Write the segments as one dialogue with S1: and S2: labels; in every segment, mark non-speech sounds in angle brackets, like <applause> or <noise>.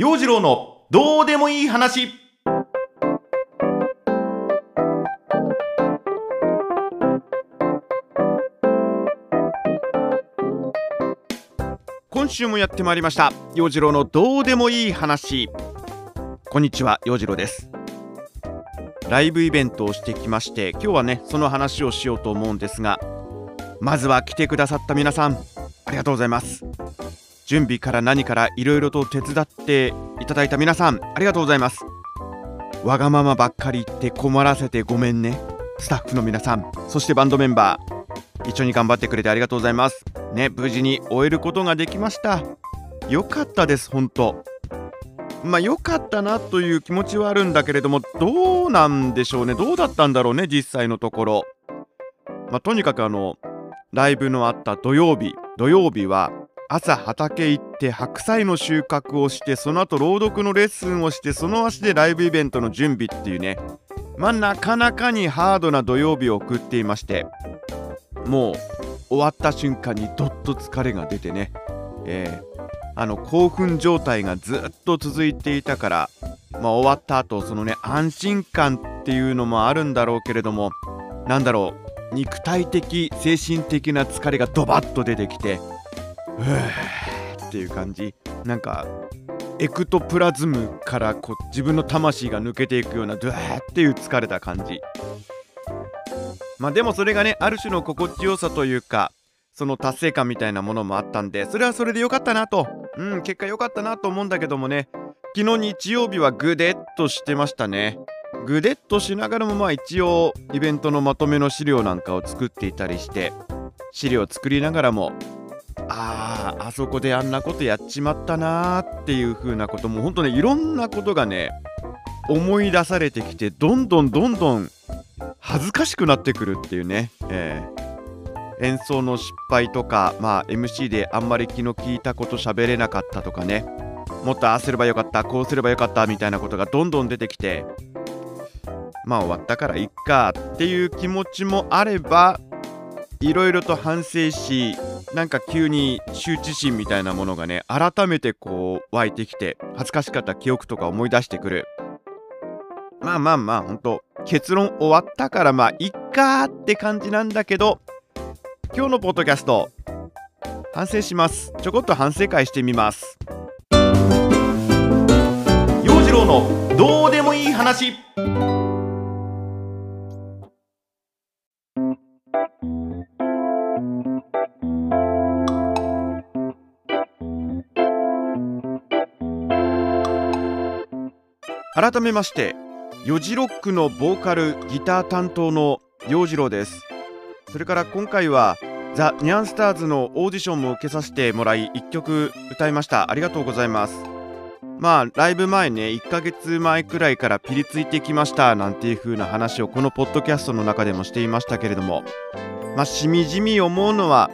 S1: 陽次郎のどうでもいい話。今週もやってまいりました。陽次郎のどうでもいい話。こんにちは陽次郎です。ライブイベントをしてきまして今日はねその話をしようと思うんですがまずは来てくださった皆さんありがとうございます。準備から何からいろいろと手伝っていただいた皆さんありがとうございます。わがままばっかり言って困らせてごめんね。スタッフの皆さんそしてバンドメンバー一緒に頑張ってくれてありがとうございます。ね無事に終えることができました。よかったです本当。まあ良かったなという気持ちはあるんだけれどもどうなんでしょうね。どうだったんだろうね実際のところ。まあとにかくあのライブのあった土曜日土曜日は朝畑行って白菜の収穫をしてその後朗読のレッスンをしてその足でライブイベントの準備っていうね。まあなかなかにハードな土曜日を送っていましてもう終わった瞬間にどっと疲れが出てね、えー、あの興奮状態がずっと続いていたから、まあ、終わった後そのね安心感っていうのもあるんだろうけれどもなんだろう肉体的精神的な疲れがドバッと出てきてっていう感じ。なんかエクトプラズムからこ自分の魂が抜けていくようなドゥーっていう疲れた感じ。まあでもそれがねある種の心地よさというかその達成感みたいなものもあったんでそれはそれで良かったなと。うん結果良かったなと思うんだけどもね。昨日日曜日はグデッとしてましたね。グデッとしながらもまあ一応イベントのまとめの資料なんかを作っていたりして資料作りながらもあああそこであんなことやっちまったなーっていう風なことも本当ねいろんなことがね思い出されてきてどんどんどんどん恥ずかしくなってくるっていうね、えー、演奏の失敗とか、まあ、MC であんまり気の利いたこと喋れなかったとかね。もっとああすればよかったこうすればよかったみたいなことがどんどん出てきてまあ終わったからいっかっていう気持ちもあればいろいろと反省しなんか急に羞恥心みたいなものがね改めてこう湧いてきて恥ずかしかった記憶とか思い出してくる。まあまあまあほんと結論終わったからまあいっかーって感じなんだけど今日のポッドキャスト反省します。ちょこっと反省会してみます。陽次郎のどうでもいい話。改めましてヨジロックのボーカルギター担当の陽次郎です。それから今回はザ・ニャンスターズのオーディションも受けさせてもらい1曲歌いました。ありがとうございます。まあライブ前ね1ヶ月前くらいからピリついてきましたなんていう風な話をこのポッドキャストの中でもしていましたけれども。まあしみじみ思うのは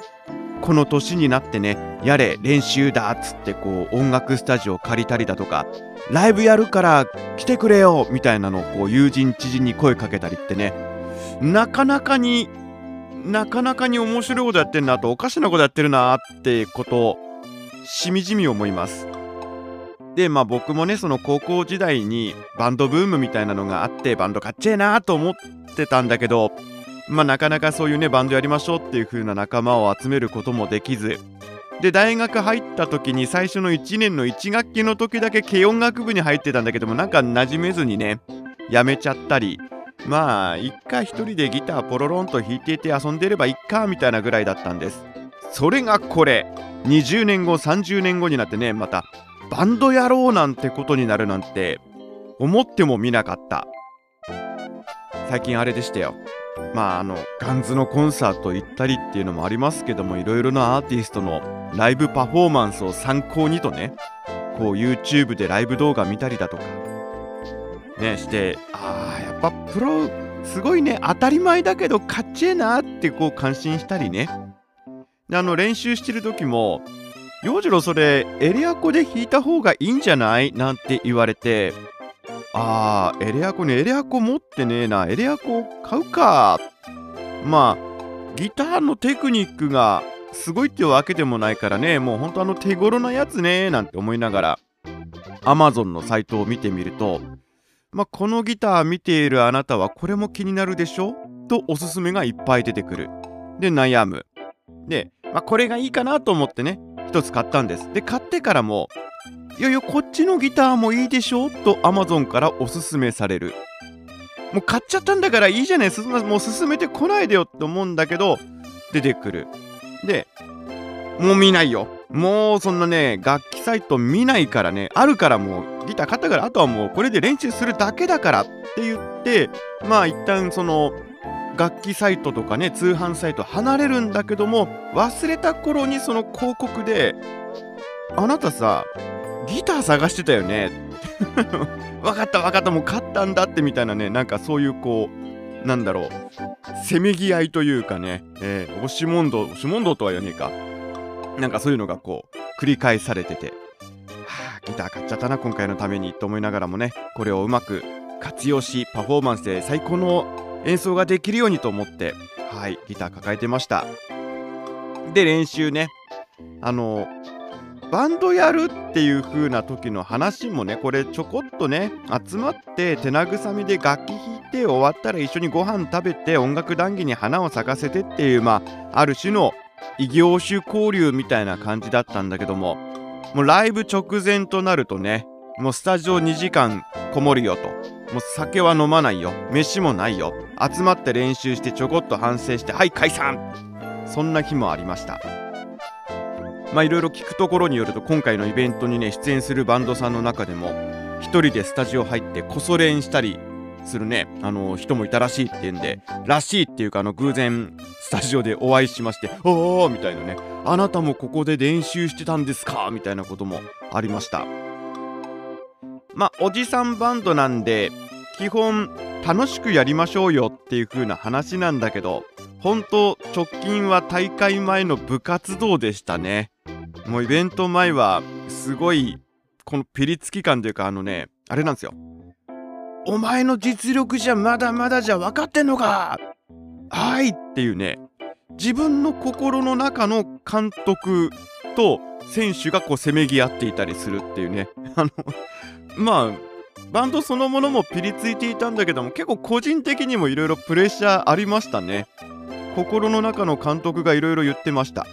S1: この年になってねやれ練習だっつってこう音楽スタジオ借りたりだとかライブやるから来てくれよみたいなのをこう友人知人に声かけたりってねなかなかになかなかに面白いことやってんなとおかしなことやってるなってことをしみじみ思います。でまあ僕もねその高校時代にバンドブームみたいなのがあってバンドかっちえなと思ってたんだけどまあなかなかそういうねバンドやりましょうっていう風な仲間を集めることもできず。で大学入った時に最初の1年の1学期の時だけ軽音楽部に入ってたんだけどもなんか馴染めずにねやめちゃったり。まあ一回一人でギターポロロンと弾いていて遊んでればいっかみたいなぐらいだったんです。それがこれ20年後30年後になってねまたバンドやろうなんてことになるなんて思ってもみなかった。最近あれでしたよ。まああのガンズのコンサート行ったりっていうのもありますけどもいろいろなアーティストのライブパフォーマンスを参考にとねこう YouTube でライブ動画見たりだとかねしてあーやっぱプロすごいね当たり前だけどかっちえなってこう感心したりねであの練習してる時も「洋次郎それエレアコで弾いた方がいいんじゃない?」なんて言われてあーエレアコねエレアコ持ってねえなエレアコ買うかまあギターのテクニックがすごいってわけでもないからねもうほんとあの手頃なやつねなんて思いながら Amazon のサイトを見てみると、まあ、このギター見ているあなたはこれも気になるでしょ？とおすすめがいっぱい出てくる。で、悩む。で、まあ、これがいいかなと思ってね、一つ買ったんです。で、買ってからも、いやいや、こっちのギターもいいでしょ？と Amazon からおすすめされる。もう買っちゃったんだからいいじゃない、もう進めてこないでよって思うんだけど、出てくる。で、もう見ないよ。もうそんなね、楽器サイト見ないからね、あるからもうギター買ったから、あとはもうこれで練習するだけだからって言って、まあ一旦その楽器サイトとかね、通販サイト離れるんだけども、忘れた頃にその広告で、あなたさ、ギター探してたよね。<laughs> 分かった分かった。もう勝ったんだってみたいなね。なんかそういうこうなんだろう。せめぎ合いというかね、えー、押し問答押し問答とは言わねえか。なんかそういうのがこう繰り返されてて、はあ、ギター買っちゃったな今回のためにと思いながらもね。これをうまく活用しパフォーマンスで最高の演奏ができるようにと思ってはいギター抱えてました。で練習ね。あのバンドやるっていう風な時の話もねこれちょこっとね集まって手慰みで楽器弾いて終わったら一緒にご飯食べて音楽談義に花を咲かせてっていうまあある種の異業種交流みたいな感じだったんだけどももうライブ直前となるとねもうスタジオ2時間こもるよと。もう酒は飲まないよ。飯もないよ。集まって練習してちょこっと反省してはい解散。そんな日もありました。まあいろいろ聞くところによると今回のイベントにね出演するバンドさんの中でも1人でスタジオ入ってこそ練したりするねあの人もいたらしいっていうんでらしいっていうかあの偶然スタジオでお会いしまして「おお!」みたいなね「あなたもここで練習してたんですか?」みたいなこともありましたまあおじさんバンドなんで基本楽しくやりましょうよっていう風な話なんだけど本当直近は大会前の部活動でしたねもうイベント前はすごいこのピリつき感というかあのねあれなんですよ。お前の実力じゃまだまだじゃ分かってんのか。はいっていうね自分の心の中の監督と選手がこうせめぎ合っていたりするっていうね。<laughs> あのまあバンドそのものもピリついていたんだけども結構個人的にもいろいろプレッシャーありましたね。心の中の監督がいろいろ言ってました。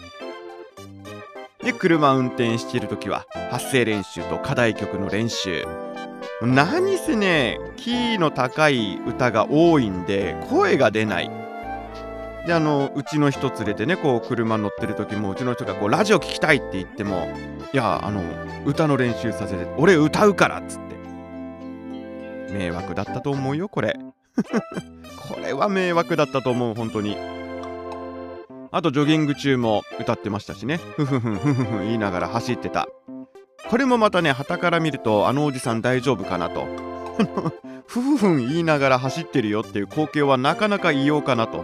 S1: で車運転している時は発声練習と課題曲の練習。何せねキーの高い歌が多いんで声が出ない。であのうちの人連れてねこう車乗ってる時もうちの人がこうラジオ聴きたいって言ってもいやあの歌の練習させて俺歌うからっつって。迷惑だったと思うよこれ。<laughs> これは迷惑だったと思う本当に。あとジョギング中も歌ってましたしね。ふふふんふふふん言いながら走ってた。これもまたね旗から見るとあのおじさん大丈夫かなと。<laughs> ふふふん言いながら走ってるよっていう光景はなかなか異様かなと。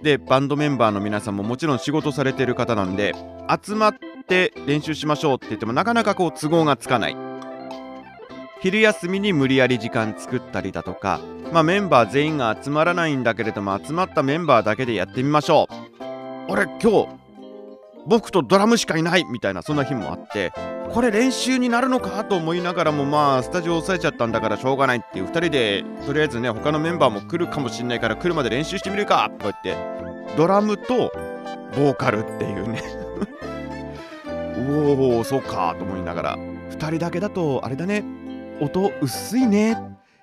S1: でバンドメンバーの皆さんももちろん仕事されてる方なんで集まって練習しましょうって言ってもなかなかこう都合がつかない。昼休みに無理やり時間作ったりだとか、まあ、メンバー全員が集まらないんだけれども集まったメンバーだけでやってみましょう。俺今日僕とドラムしかいないみたいなそんな日もあってこれ練習になるのかと思いながらもまあスタジオ押さえちゃったんだからしょうがないっていう2人でとりあえずね他のメンバーも来るかもしんないから来るまで練習してみるかとか言ってドラムとボーカルっていうね。<laughs> おおそうかと思いながら2人だけだとあれだね音薄いね。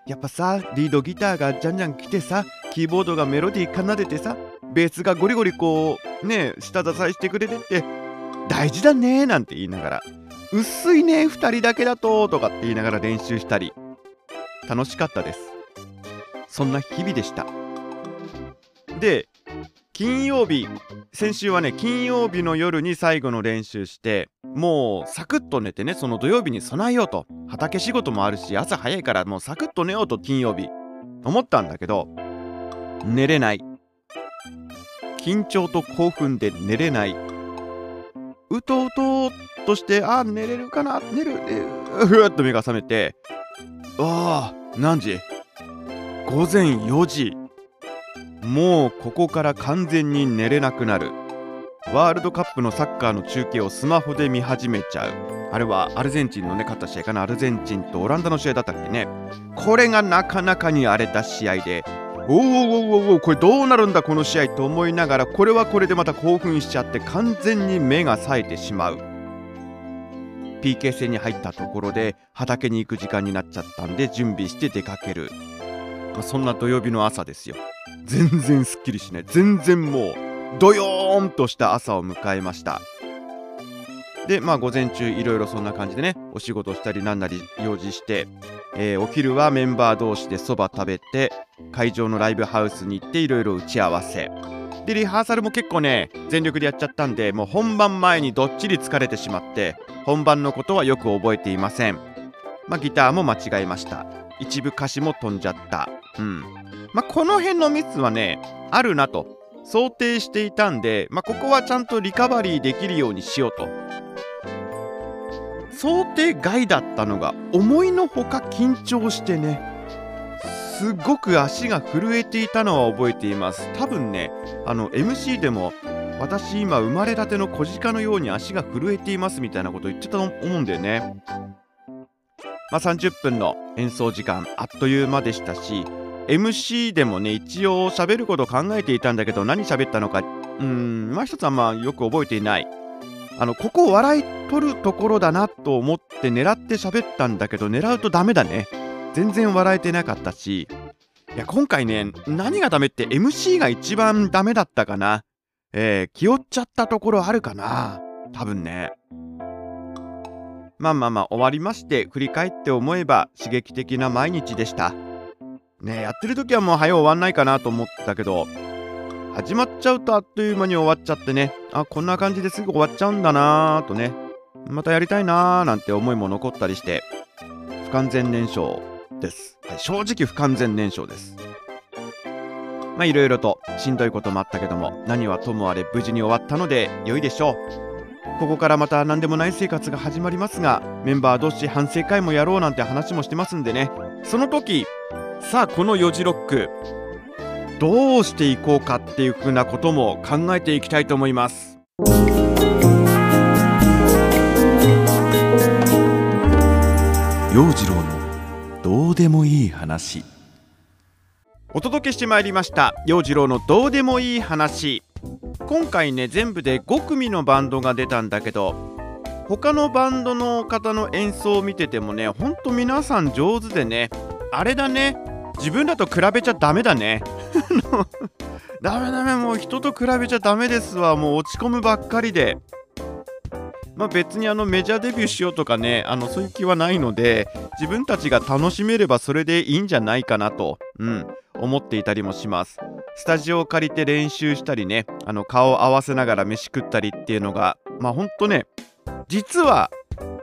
S1: やっぱさリードギターがじゃんじゃん来てさキーボードがメロディー奏でてさベースがゴリゴリこうね下支えしてくれてって大事だねなんて言いながら。薄いね2人だけだととかって言いながら練習したり。楽しかったです。そんな日々でした。で金曜日先週はね金曜日の夜に最後の練習してもうサクッと寝てねその土曜日に備えようと。畑仕事もあるし朝早いからもうサクッと寝ようと金曜日。思ったんだけど寝れない。緊張と興奮で寝れない。うとうととしてあ寝れるかな？寝る。ふわっと目が覚めてああ何時？午前4時。もうここから完全に寝れなくなる。ワールドカップのサッカーの中継をスマホで見始めちゃう。あれはアルゼンチンのね勝った試合かな？アルゼンチンとオランダの試合だったっけね？これがなかなかに荒れた試合で。おおおおおこれどうなるんだこの試合と思いながらこれはこれでまた興奮しちゃって完全に目が冴えてしまう。PK 戦に入ったところで畑に行く時間になっちゃったんで準備して出かける、そんな土曜日の朝ですよ。全然すっきりしない。全然もうドヨーンとした朝を迎えました。でまあ午前中いろいろそんな感じでねお仕事したりなんなり用事して、えー、お昼はメンバー同士でそば食べて会場のライブハウスに行っていろいろ打ち合わせ。でリハーサルも結構ね全力でやっちゃったんでもう本番前にどっちり疲れてしまって本番のことはよく覚えていません。まあギターも間違えました。一部歌詞も飛んじゃった。うん。まあこの辺のミスはねあるなと。想定していたんで、まあ、ここはちゃんとリカバリーできるようにしようと。想定外だったのが思いのほか緊張してねすごく足が震えていたのは覚えています。多分ねあの MC でも私今生まれたての小鹿のように足が震えていますみたいなこと言ってたと思うんだよね。まあ30分の演奏時間あっという間でしたし MC でもね一応喋ること考えていたんだけど何喋ったのかうんまあ一つはまよく覚えていない。あのここ笑い取るところだなと思って狙って喋ったんだけど狙うとダメだね。全然笑えてなかったし。いや今回ね何がダメって MC が一番ダメだったかな。えー、気負っちゃったところあるかな。多分ね。まあまあまあ終わりまして振り返って思えば刺激的な毎日でした。ねやってる時はもう早終わんないかなと思ってたけど始まっちゃうとあっという間に終わっちゃってね。あこんな感じですぐ終わっちゃうんだなーとね。またやりたいなーなんて思いも残ったりして不完全燃焼です、はい、正直不完全燃焼です。まあいろいろとしんどいこともあったけども何はともあれ無事に終わったので良いでしょう。ここからまた何でもない生活が始まりますがメンバー同士反省会もやろうなんて話もしてますんでね。その時さあこの4時ロックどうしていこうかっていうふうなことも考えていきたいと思います。
S2: 陽次郎のどうでもいい話。
S1: お届けしてまいりました陽次郎のどうでもいい話今回ね全部で5組のバンドが出たんだけど他のバンドの方の演奏を見ててもねほんと皆さん上手でねあれだね自分だと比べちゃダメだね。<laughs> ダメダメもう人と比べちゃダメですわ。もう落ち込むばっかりで。まあ別にあのメジャーデビューしようとかねあのそういう気はないので自分たちが楽しめればそれでいいんじゃないかなとうん思っていたりもします。スタジオを借りて練習したりねあの顔を合わせながら飯食ったりっていうのがまあほんとね実は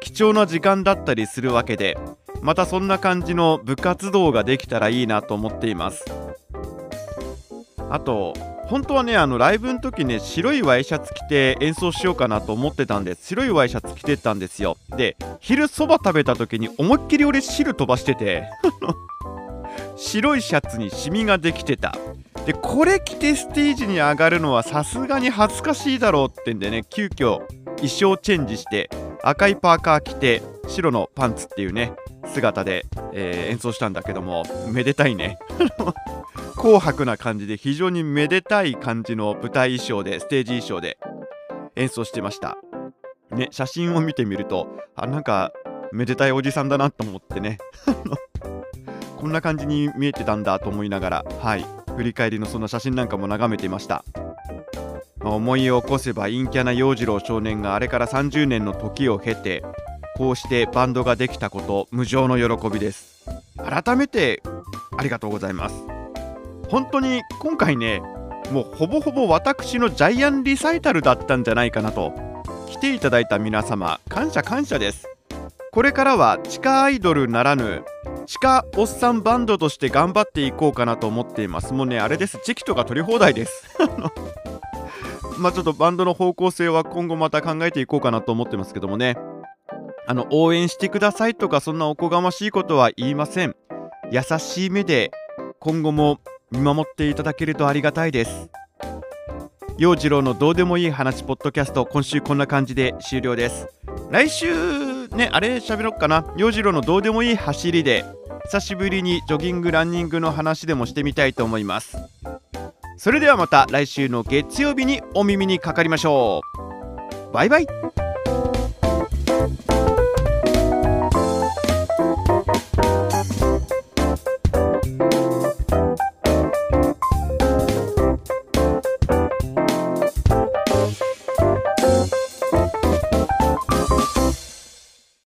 S1: 貴重な時間だったりするわけでまたそんな感じの部活動ができたらいいなと思っています。あと本当はねあのライブの時ね白いワイシャツ着て演奏しようかなと思ってたんで白いワイシャツ着てたんですよ。で昼そば食べた時に思いっきり俺汁飛ばしてて <laughs> 白いシャツにシミができてた。でこれ着てステージに上がるのはさすがに恥ずかしいだろうってんでね急遽衣装チェンジして赤いパーカー着て白のパンツっていうね姿で、えー、演奏したんだけどもめでたいね。<laughs> 紅白な感じで非常にめでたい感じの舞台衣装でステージ衣装で演奏してました。ね写真を見てみるとあなんかめでたいおじさんだなと思ってね。<laughs> こんな感じに見えてたんだと思いながらはい。振り返りのそんな写真なんかも眺めていました、まあ、思い起こせば陰キャな洋次郎少年があれから30年の時を経てこうしてバンドができたこと無上の喜びです。改めてありがとうございます。本当に今回ねもうほぼほぼ私のジャイアンリサイタルだったんじゃないかなと来ていただいた皆様感謝感謝です。これからは地下アイドルならぬ地下おっさんバンドとして頑張っていこうかなと思っています。もうねあれです。チェキとか取り放題です。<laughs> まあちょっとバンドの方向性は今後また考えていこうかなと思ってますけどもね。あの応援してくださいとかそんなおこがましいことは言いません。優しい目で今後も見守っていただけるとありがたいです。陽次郎のどうでもいい話ポッドキャスト今週こんな感じで終了です。来週ねあれ喋ろっかな。洋次郎のどうでもいい走りで。久しぶりにジョギングランニングの話でもしてみたいと思います。それではまた来週の月曜日にお耳にかかりましょう。バイバイ。